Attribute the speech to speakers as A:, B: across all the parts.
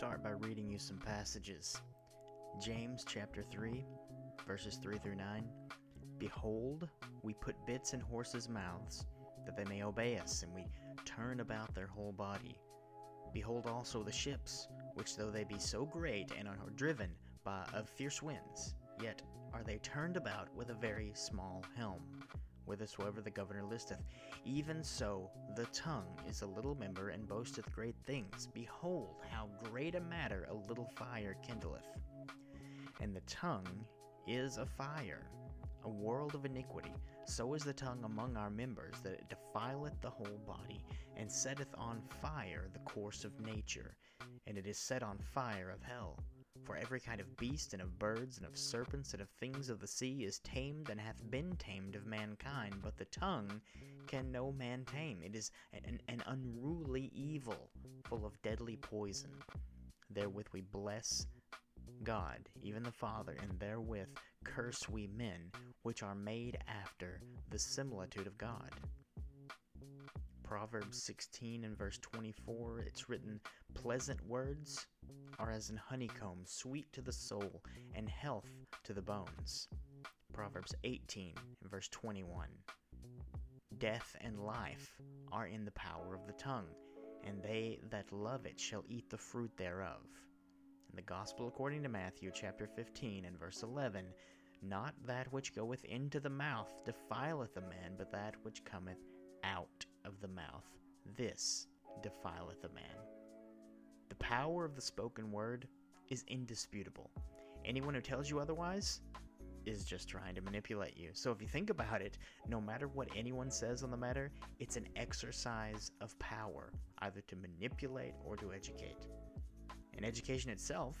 A: start by reading you some passages. James chapter 3, verses 3 through 9. Behold, we put bits in horses' mouths, that they may obey us, and we turn about their whole body. Behold also the ships, which though they be so great and are driven by of fierce winds, yet are they turned about with a very small helm, whithersoever the governor listeth. Even so, the tongue is a little member and boasteth great things. Behold, how great a matter a little fire kindleth. And the tongue is a fire, a world of iniquity. So is the tongue among our members, that it defileth the whole body, and setteth on fire the course of nature, and it is set on fire of hell. For every kind of beast, and of birds, and of serpents, and of things of the sea is tamed, and hath been tamed of mankind, but the tongue can no man tame. It is an, an unruly evil, full of deadly poison. Therewith we bless God, even the Father, and therewith curse we men, which are made after the similitude of God. Proverbs 16 and verse 24, it's written, Pleasant words are as an honeycomb, sweet to the soul, and health to the bones. Proverbs 18 verse 21. Death and life are in the power of the tongue, and they that love it shall eat the fruit thereof. In the Gospel according to Matthew chapter 15 and verse 11, not that which goeth into the mouth defileth a man, but that which cometh out of the mouth, this defileth a man. The power of the spoken word is indisputable. Anyone who tells you otherwise is just trying to manipulate you. So if you think about it, no matter what anyone says on the matter, it's an exercise of power, either to manipulate or to educate. And education itself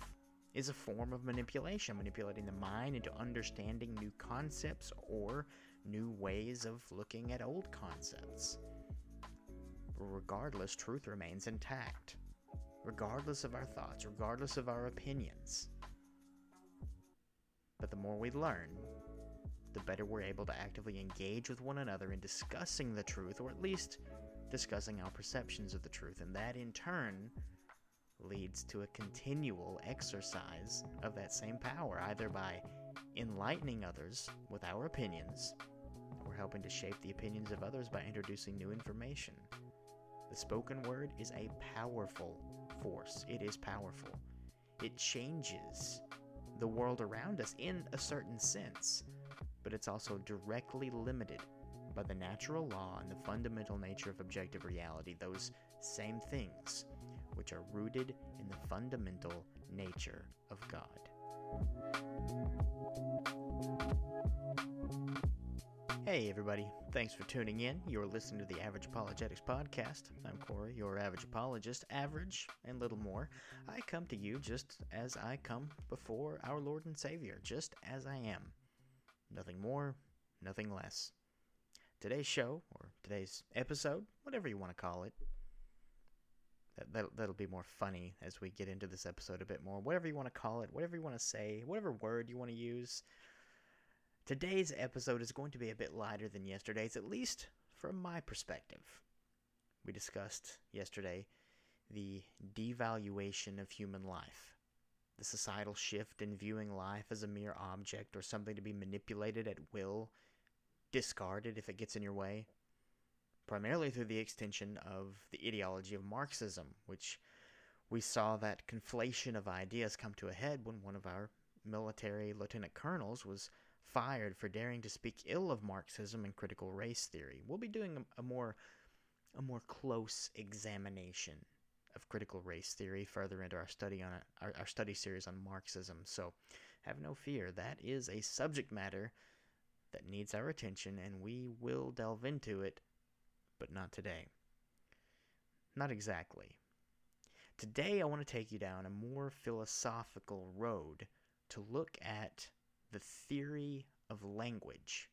A: is a form of manipulation, manipulating the mind into understanding new concepts or new ways of looking at old concepts. Regardless, truth remains intact, regardless of our thoughts, regardless of our opinions. But the more we learn, the better we're able to actively engage with one another in discussing the truth, or at least discussing our perceptions of the truth, and that in turn leads to a continual exercise of that same power, either by enlightening others with our opinions or helping to shape the opinions of others by introducing new information. The spoken word is a powerful force. It is powerful. It changes the world around us in a certain sense, but it's also directly limited by the natural law and the fundamental nature of objective reality, those same things which are rooted in the fundamental nature of God. Hey, everybody. Thanks for tuning in. You're listening to the Average Apologetics Podcast. I'm Corey, your average apologist, average and little more. I come to you just as I come before our Lord and Savior, just as I am. Nothing more, nothing less. Today's show, or today's episode, whatever you want to call it, that, that, that'll be more funny as we get into this episode a bit more. Whatever you want to call it, whatever you want to say, whatever word you want to use. Today's episode is going to be a bit lighter than yesterday's, at least from my perspective. We discussed yesterday the devaluation of human life, the societal shift in viewing life as a mere object or something to be manipulated at will, discarded if it gets in your way, primarily through the extension of the ideology of Marxism, which we saw that conflation of ideas come to a head when one of our military lieutenant colonels was fired for daring to speak ill of Marxism and critical race theory. We'll be doing a, a more a more close examination of critical race theory further into our study on our, our study series on Marxism. So have no fear, that is a subject matter that needs our attention and we will delve into it, but not today. Not exactly. Today I want to take you down a more philosophical road to look at the theory of language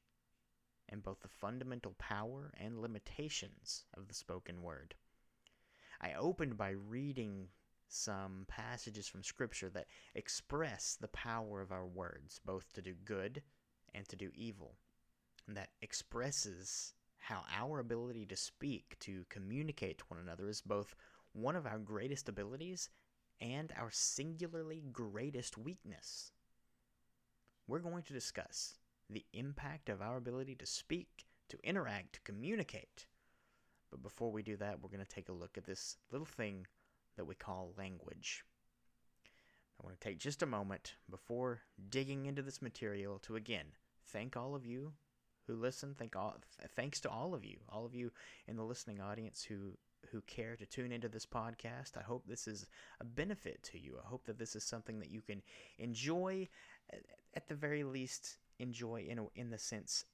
A: and both the fundamental power and limitations of the spoken word. I opened by reading some passages from Scripture that express the power of our words, both to do good and to do evil, and that expresses how our ability to speak, to communicate to one another, is both one of our greatest abilities and our singularly greatest weakness. We're going to discuss the impact of our ability to speak, to interact, to communicate. But before we do that, we're going to take a look at this little thing that we call language. I want to take just a moment before digging into this material to again thank all of you who listen. Thank all, thanks to all of you, all of you in the listening audience who who care to tune into this podcast. I hope this is a benefit to you. I hope that this is something that you can enjoy, at the very least, enjoy in in the sense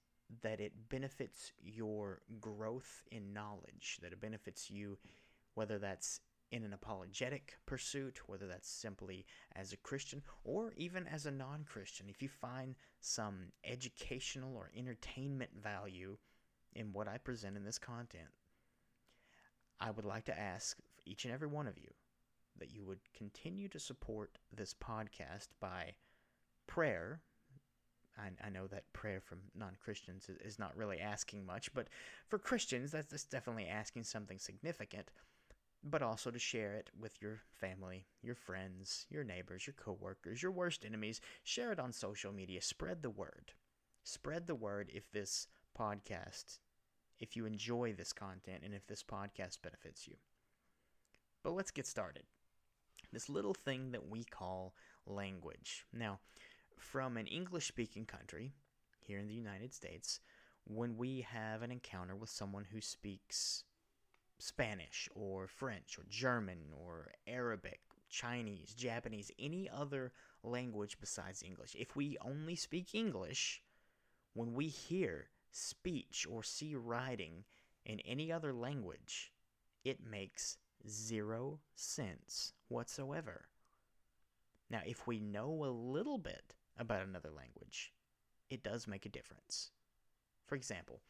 A: that it benefits your growth in knowledge. That it benefits you, whether that's in an apologetic pursuit, whether that's simply as a Christian or even as a non Christian, if you find some educational or entertainment value in what I present in this content, I would like to ask each and every one of you that you would continue to support this podcast by prayer. I, I know that prayer from non Christians is, not really asking much, but for Christians, that's, that's definitely asking something significant but also to share it with your family, your friends, your neighbors, your coworkers, your worst enemies. Share it on social media. Spread the word. Spread the word if this podcast, if you enjoy this content, and if this podcast benefits you. But let's get started. This little thing that we call language. Now, from an English speaking country here in the United States, when we have an encounter with someone who speaks Spanish or French or German or Arabic, Chinese, Japanese, any other language besides English. If we only speak English, when we hear speech or see writing in any other language, it makes zero sense whatsoever. Now, if we know a little bit about another language, it does make a difference. For example,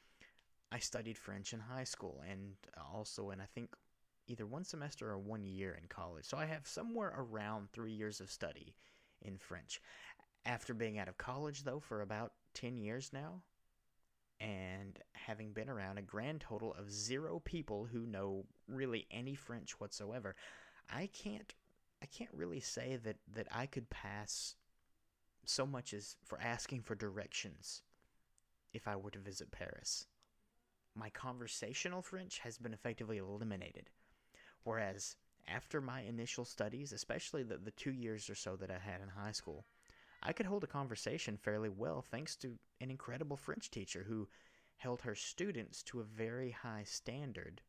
A: I studied French in high school and also in, I think, either one semester or one year in college. So I have somewhere around three years of study in French. After being out of college, though, for about 10 years now, and having been around a grand total of zero people who know really any French whatsoever, I can't I can't really say that, that I could pass so much as for asking for directions if I were to visit Paris my conversational French has been effectively eliminated. Whereas after my initial studies, especially the, the two years or so that I had in high school, I could hold a conversation fairly well thanks to an incredible French teacher who held her students to a very high standard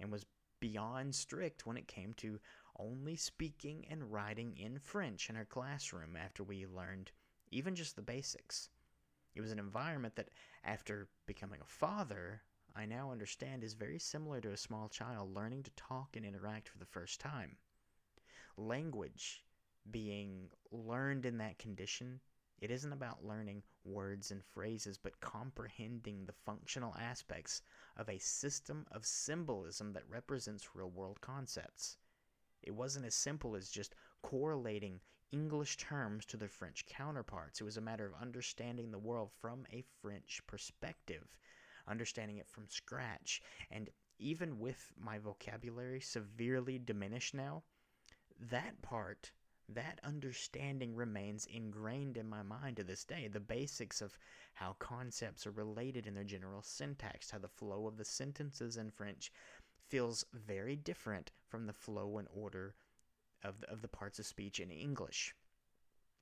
A: and was beyond strict when it came to only speaking and writing in French in her classroom after we learned even just the basics. It was an environment that, after becoming a father, I now understand is very similar to a small child learning to talk and interact for the first time. Language being learned in that condition, it isn't about learning words and phrases, but comprehending the functional aspects of a system of symbolism that represents real world concepts. It wasn't as simple as just correlating English terms to their French counterparts. It was a matter of understanding the world from a French perspective, understanding it from scratch. And even with my vocabulary severely diminished now, that part, that understanding remains ingrained in my mind to this day. The basics of how concepts are related in their general syntax, how the flow of the sentences in French feels very different from the flow and order of the, of the parts of speech in English.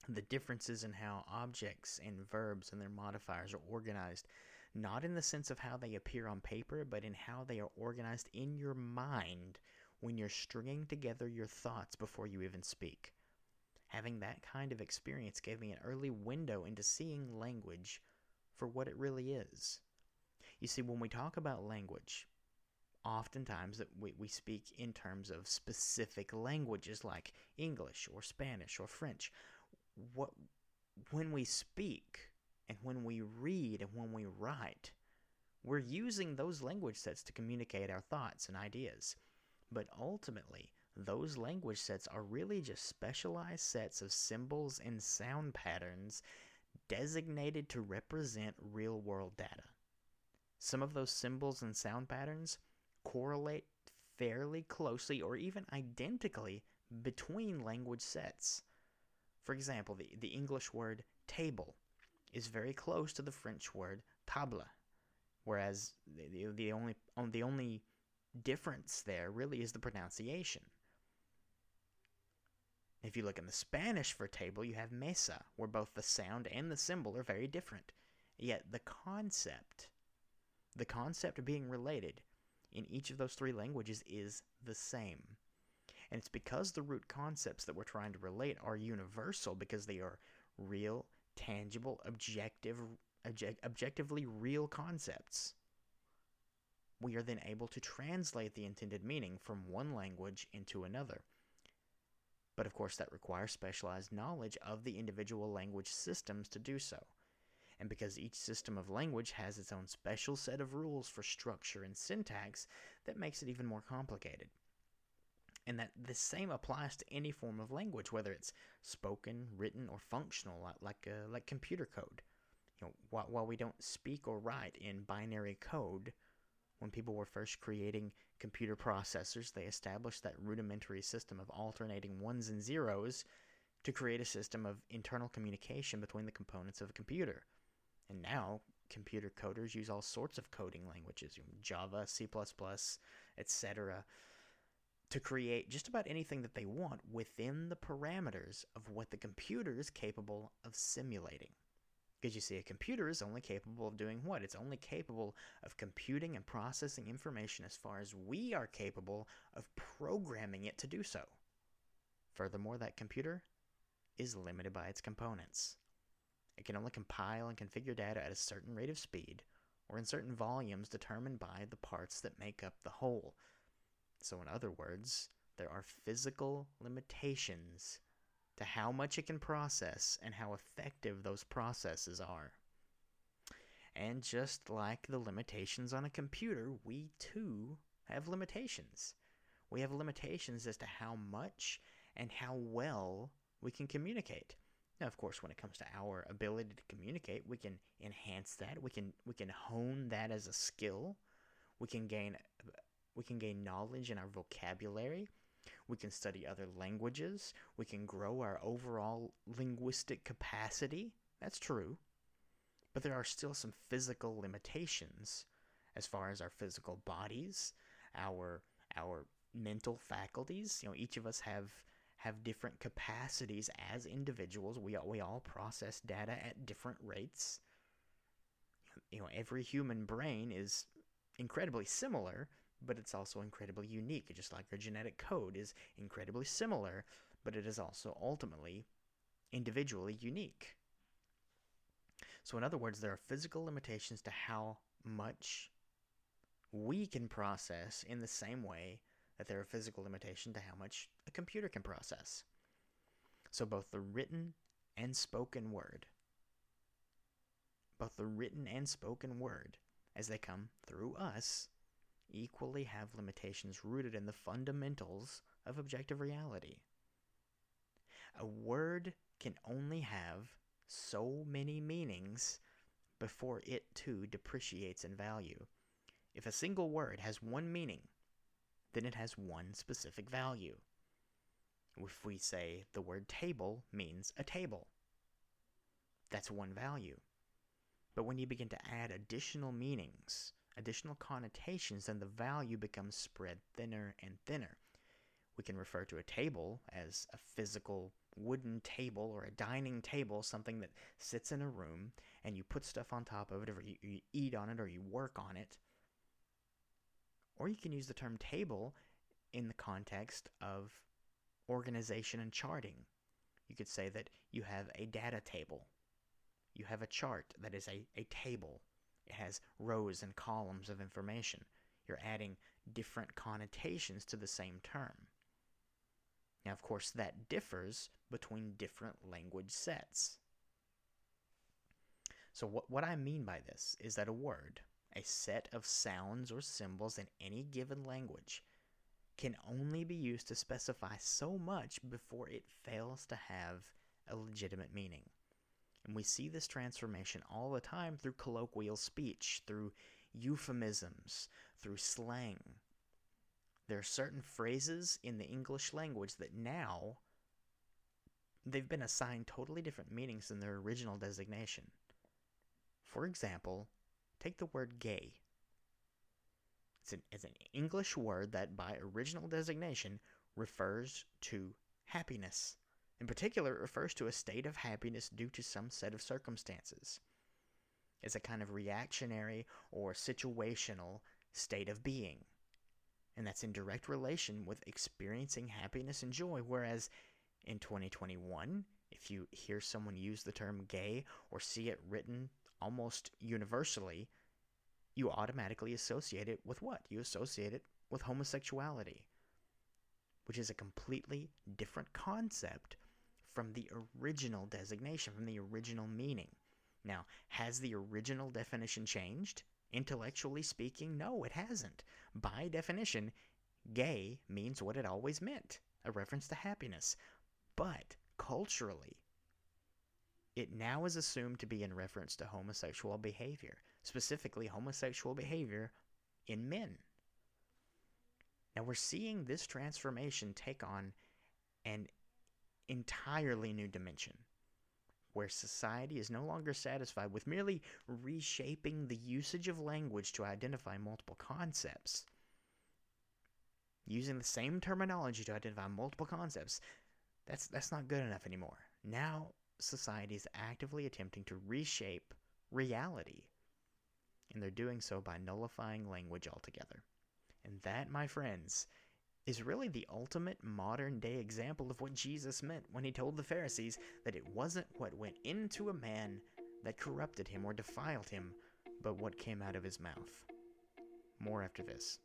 A: The differences in how objects and verbs and their modifiers are organized, not in the sense of how they appear on paper, but in how they are organized in your mind when you're stringing together your thoughts before you even speak. Having that kind of experience gave me an early window into seeing language for what it really is. You see, when we talk about language, oftentimes that we, we speak in terms of specific languages like English or Spanish or French. What when we speak and when we read and when we write, we're using those language sets to communicate our thoughts and ideas. But ultimately, those language sets are really just specialized sets of symbols and sound patterns designated to represent real world data. Some of those symbols and sound patterns correlate fairly closely or even identically between language sets. For example, the, the English word table is very close to the French word table, whereas the, the, only, the only difference there really is the pronunciation. If you look in the Spanish for table, you have mesa, where both the sound and the symbol are very different. Yet the concept, the concept being related in each of those three languages is the same. And it's because the root concepts that we're trying to relate are universal because they are real, tangible, objective, object, objectively real concepts. We are then able to translate the intended meaning from one language into another. But of course, that requires specialized knowledge of the individual language systems to do so. And because each system of language has its own special set of rules for structure and syntax, that makes it even more complicated. And that the same applies to any form of language, whether it's spoken, written, or functional, like like, uh, like computer code. You know, while, while we don't speak or write in binary code, when people were first creating computer processors, they established that rudimentary system of alternating ones and zeros to create a system of internal communication between the components of a computer. And now, computer coders use all sorts of coding languages, Java, C++, etc., to create just about anything that they want within the parameters of what the computer is capable of simulating. Because you see, a computer is only capable of doing what? It's only capable of computing and processing information as far as we are capable of programming it to do so. Furthermore, that computer is limited by its components. It can only compile and configure data at a certain rate of speed, or in certain volumes determined by the parts that make up the whole. So, in other words, there are physical limitations to how much it can process and how effective those processes are. And just like the limitations on a computer, we too have limitations. We have limitations as to how much and how well we can communicate. Now, of course, when it comes to our ability to communicate, we can enhance that. We can we can hone that as a skill. We can gain we can gain knowledge in our vocabulary. We can study other languages. We can grow our overall linguistic capacity. That's true. But there are still some physical limitations as far as our physical bodies, our our mental faculties. You know, each of us have have different capacities as individuals. We all, we all process data at different rates. You know, every human brain is incredibly similar, but it's also incredibly unique, just like our genetic code is incredibly similar, but it is also ultimately individually unique. So, in other words, there are physical limitations to how much we can process in the same way that there are physical limitations to how much a computer can process. So, both the written and spoken word, both the written and spoken word, as they come through us, equally have limitations rooted in the fundamentals of objective reality. A word can only have so many meanings before it too depreciates in value. If a single word has one meaning, then it has one specific value. If we say the word table means a table, that's one value. But when you begin to add additional meanings, additional connotations, then the value becomes spread thinner and thinner. We can refer to a table as a physical wooden table or a dining table, something that sits in a room and you put stuff on top of it, or you, eat on it, or you work on it. Or you can use the term table in the context of organization and charting. You could say that you have a data table. You have a chart that is a, a table it has rows and columns of information. You're adding different connotations to the same term. Now, of course, that differs between different language sets. So, what, what I mean by this is that a word, a set of sounds or symbols in any given language, can only be used to specify so much before it fails to have a legitimate meaning. And we see this transformation all the time through colloquial speech, through euphemisms, through slang. there are certain phrases in the English language that now they've been assigned totally different meanings than their original designation. For example, take the word gay. It's an, it's an English word that, by original designation, refers to happiness. In particular, it refers to a state of happiness due to some set of circumstances. It's a kind of reactionary or situational state of being. And that's in direct relation with experiencing happiness and joy. Whereas in 2021, if you hear someone use the term gay or see it written almost universally, you automatically associate it with what? You associate it with homosexuality, which is a completely different concept from the original designation, from the original meaning. Now, has the original definition changed? Intellectually speaking, no, it hasn't. By definition, gay means what it always meant a reference to happiness. But culturally, it now is assumed to be in reference to homosexual behavior, specifically homosexual behavior in men. Now we're seeing this transformation take on an entirely new dimension where society is no longer satisfied with merely reshaping the usage of language to identify multiple concepts. Using the same terminology to identify multiple concepts, that's, that's not good enough anymore. Now, society is actively attempting to reshape reality, and they're doing so by nullifying language altogether. And that, my friends, is really the ultimate modern day example of what Jesus meant when he told the Pharisees that it wasn't what went into a man that corrupted him or defiled him, but what came out of his mouth. More after this.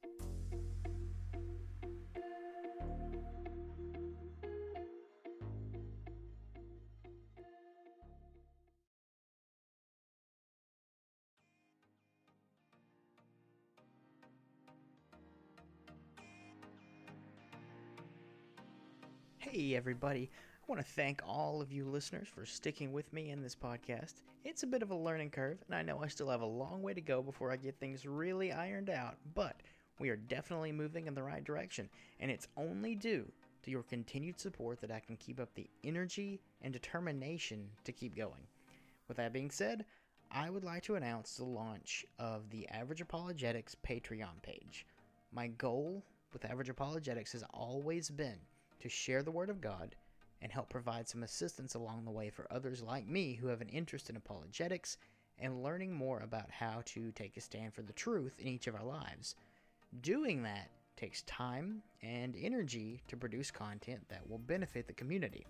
A: Hey, everybody. I want to thank all of you listeners for sticking with me in this podcast. It's a bit of a learning curve, and I know I still have a long way to go before I get things really ironed out, but we are definitely moving in the right direction, and it's only due to your continued support that I can keep up the energy and determination to keep going. With that being said, I would like to announce the launch of the Average Apologetics Patreon page. My goal with Average Apologetics has always been to share the Word of God and help provide some assistance along the way for others like me who have an interest in apologetics and learning more about how to take a stand for the truth in each of our lives. Doing that takes time and energy to produce content that will benefit the community.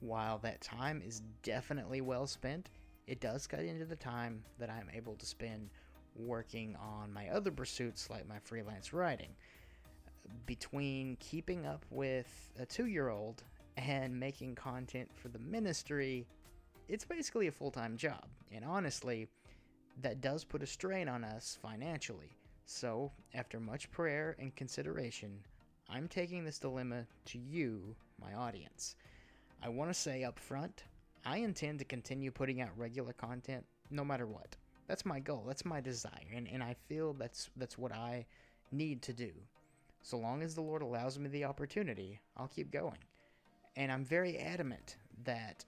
A: While that time is definitely well spent, it does cut into the time that I'm able to spend working on my other pursuits like my freelance writing between keeping up with a two year old and making content for the ministry, it's basically a full time job. And honestly, that does put a strain on us financially. So, after much prayer and consideration, I'm taking this dilemma to you, my audience. I want to say up front, I intend to continue putting out regular content no matter what. That's my goal. That's my desire, and, and I feel that's that's what I need to do. So long as the Lord allows me the opportunity, I'll keep going. And I'm very adamant that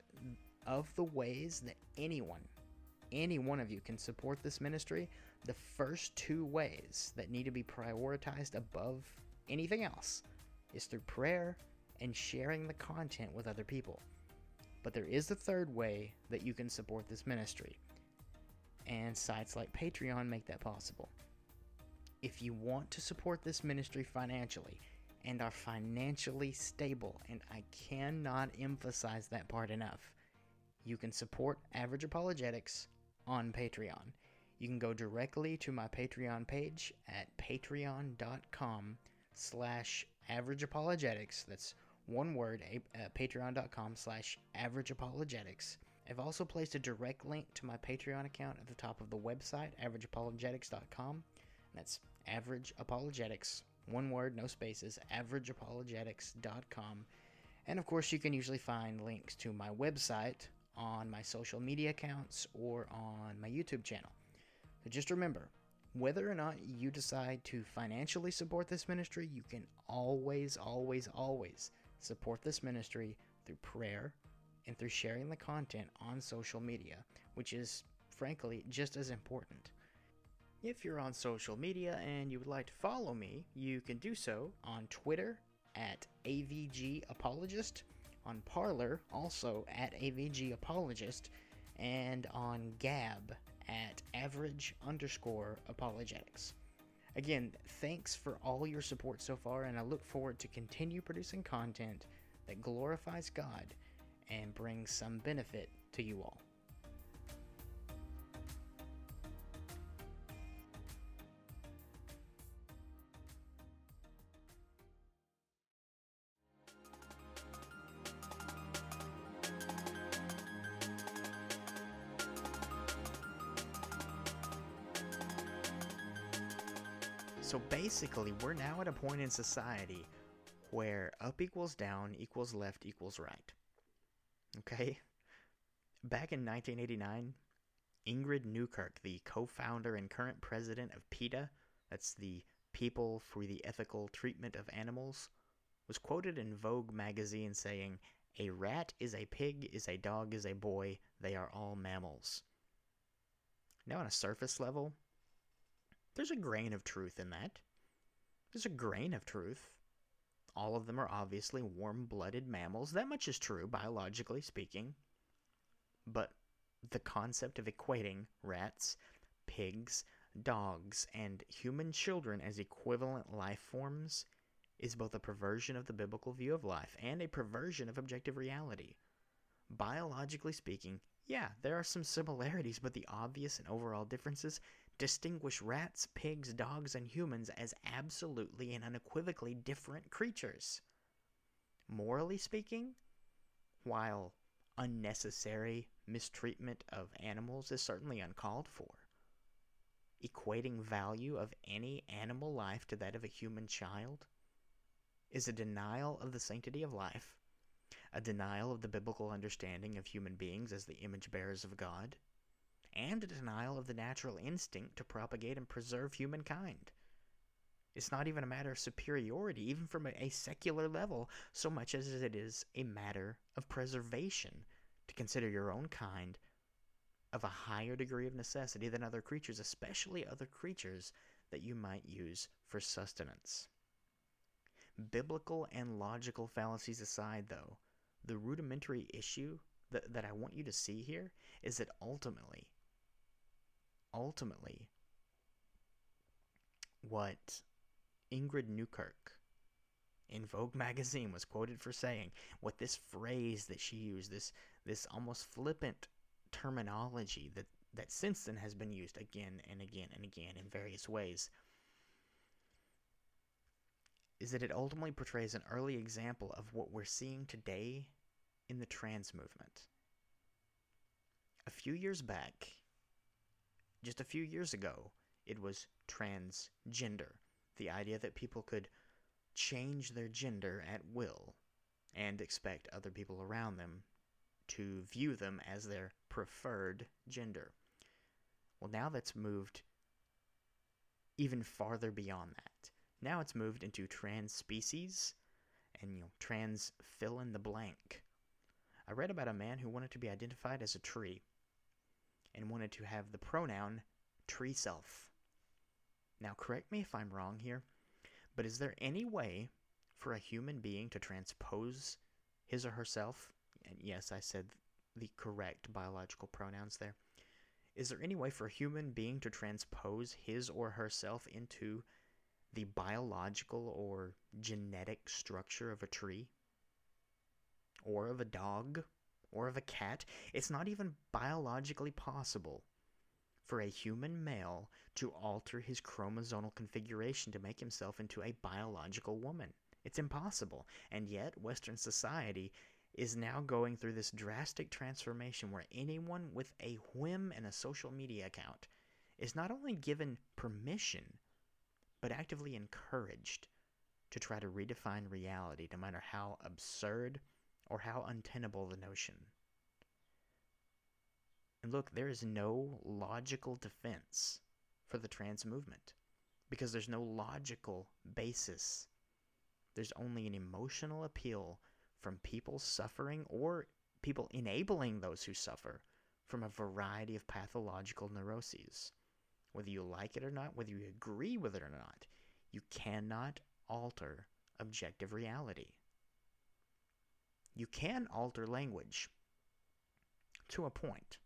A: of the ways that anyone, any one of you can support this ministry, the first two ways that need to be prioritized above anything else is through prayer and sharing the content with other people. But there is a third way that you can support this ministry, and sites like Patreon make that possible if you want to support this ministry financially and are financially stable, and I cannot emphasize that part enough, you can support Average Apologetics on Patreon. You can go directly to my Patreon page at patreon.com slash averageapologetics. That's one word, uh, patreon.com slash averageapologetics. I've also placed a direct link to my Patreon account at the top of the website, averageapologetics.com. That's Average Apologetics. One word, no spaces, averageapologetics.com. And of course, you can usually find links to my website on my social media accounts or on my YouTube channel. So just remember whether or not you decide to financially support this ministry, you can always, always, always support this ministry through prayer and through sharing the content on social media, which is, frankly, just as important. If you're on social media and you would like to follow me, you can do so on Twitter at AVG Apologist, on Parler also at AVG Apologist, and on Gab at average underscore apologetics. Again, thanks for all your support so far, and I look forward to continue producing content that glorifies God and brings some benefit to you all. So basically, we're now at a point in society where up equals down equals left equals right. Okay? Back in 1989, Ingrid Newkirk, the co founder and current president of PETA, that's the People for the Ethical Treatment of Animals, was quoted in Vogue magazine saying, A rat is a pig, is a dog, is a boy, they are all mammals. Now, on a surface level, there's a grain of truth in that. There's a grain of truth. All of them are obviously warm blooded mammals. That much is true, biologically speaking. But the concept of equating rats, pigs, dogs, and human children as equivalent life forms is both a perversion of the biblical view of life and a perversion of objective reality. Biologically speaking, yeah, there are some similarities, but the obvious and overall differences distinguish rats, pigs, dogs, and humans as absolutely and unequivocally different creatures. Morally speaking, while unnecessary mistreatment of animals is certainly uncalled for, equating value of any animal life to that of a human child is a denial of the sanctity of life, a denial of the biblical understanding of human beings as the image bearers of God, and a denial of the natural instinct to propagate and preserve humankind. It's not even a matter of superiority, even from a, secular level, so much as it is a matter of preservation to consider your own kind of a higher degree of necessity than other creatures, especially other creatures that you might use for sustenance. Biblical and logical fallacies aside, though, the rudimentary issue that, that I want you to see here is that ultimately ultimately what Ingrid Newkirk in Vogue magazine was quoted for saying, what this phrase that she used, this this almost flippant terminology that that since then has been used again and again and again in various ways, is that it ultimately portrays an early example of what we're seeing today in the trans movement. A few years back, just a few years ago, it was transgender. The idea that people could change their gender at will and expect other people around them to view them as their preferred gender. Well, now that's moved even farther beyond that. Now it's moved into trans species and you know trans fill in the blank. I read about a man who wanted to be identified as a tree and wanted to have the pronoun tree self. Now, correct me if I'm wrong here, but is there any way for a human being to transpose his or herself? And yes, I said the correct biological pronouns there. Is there any way for a human being to transpose his or herself into the biological or genetic structure of a tree? Or of a dog? Or of a cat, it's not even biologically possible for a human male to alter his chromosomal configuration to make himself into a biological woman. It's impossible. And yet, Western society is now going through this drastic transformation where anyone with a whim and a social media account is not only given permission, but actively encouraged to try to redefine reality, no matter how absurd or how untenable the notion. And look, there is no logical defense for the trans movement because there's no logical basis. There's only an emotional appeal from people suffering or people enabling those who suffer from a variety of pathological neuroses. Whether you like it or not, whether you agree with it or not, you cannot alter objective reality. You can alter language to a point.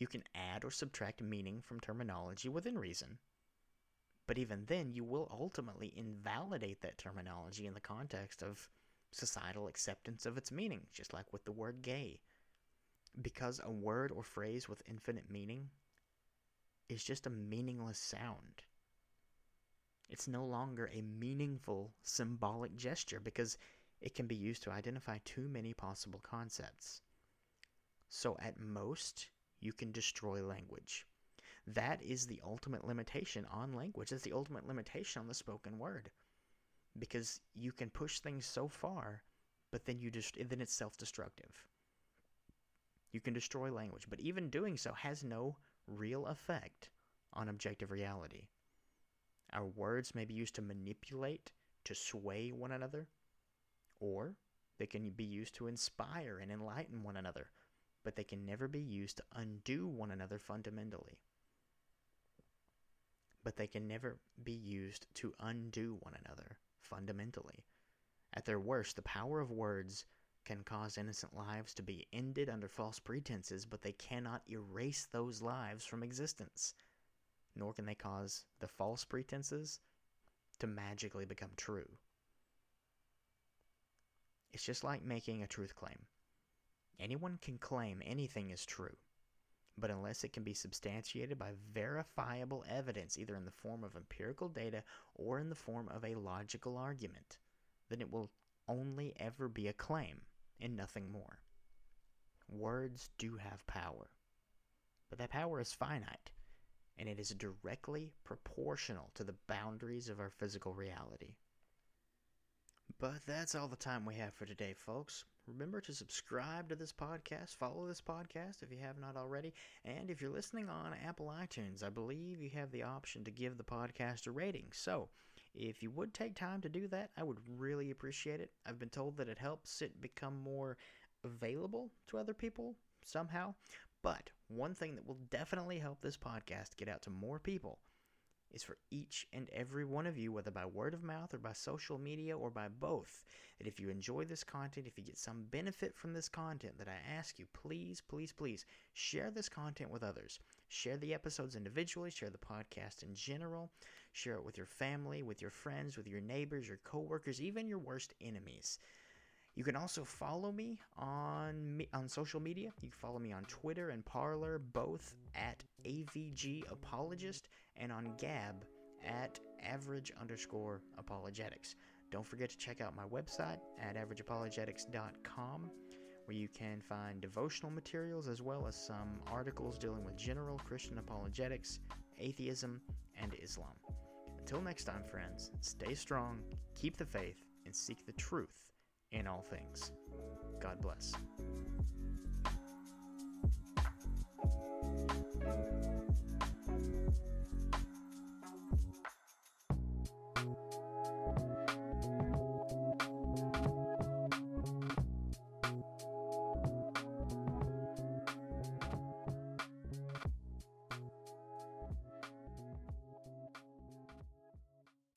A: You can add or subtract meaning from terminology within reason. But even then, you will ultimately invalidate that terminology in the context of societal acceptance of its meaning, just like with the word gay. Because a word or phrase with infinite meaning is just a meaningless sound. It's no longer a meaningful symbolic gesture because it can be used to identify too many possible concepts. So, at most, you can destroy language. That is the ultimate limitation on language. That's the ultimate limitation on the spoken word. Because you can push things so far, but then you then it's self-destructive. You can destroy language, but even doing so has no real effect on objective reality. Our words may be used to manipulate, to sway one another, or they can be used to inspire and enlighten one another, but they can never be used to undo one another fundamentally. But they can never be used to undo one another fundamentally. At their worst, the power of words can cause innocent lives to be ended under false pretenses, but they cannot erase those lives from existence. Nor can they cause the false pretenses to magically become true. It's just like making a truth claim. Anyone can claim anything is true, but unless it can be substantiated by verifiable evidence, either in the form of empirical data or in the form of a logical argument, then it will only ever be a claim and nothing more. Words do have power, but that power is finite, and it is directly proportional to the boundaries of our physical reality. But that's all the time we have for today, folks. Remember to subscribe to this podcast, follow this podcast if you have not already, and if you're listening on Apple iTunes, I believe you have the option to give the podcast a rating. So, if you would take time to do that, I would really appreciate it. I've been told that it helps it become more available to other people somehow. But one thing that will definitely help this podcast get out to more people is for each and every one of you, whether by word of mouth or by social media or by both, that if you enjoy this content, if you get some benefit from this content, that I ask you, please, please, please share this content with others. Share the episodes individually, share the podcast in general, share it with your family, with your friends, with your neighbors, your coworkers, even your worst enemies. You can also follow me on me, on social media. You can follow me on Twitter and Parler, both at AVG Apologist, and on Gab at average underscore apologetics. Don't forget to check out my website at averageapologetics.com, where you can find devotional materials as well as some articles dealing with general Christian apologetics, atheism, and Islam. Until next time, friends, stay strong, keep the faith, and seek the truth in all things. God bless.